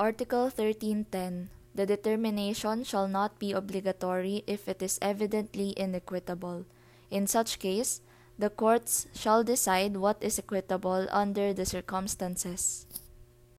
Article 1310. The determination shall not be obligatory if it is evidently inequitable. In such case, the courts shall decide what is equitable under the circumstances.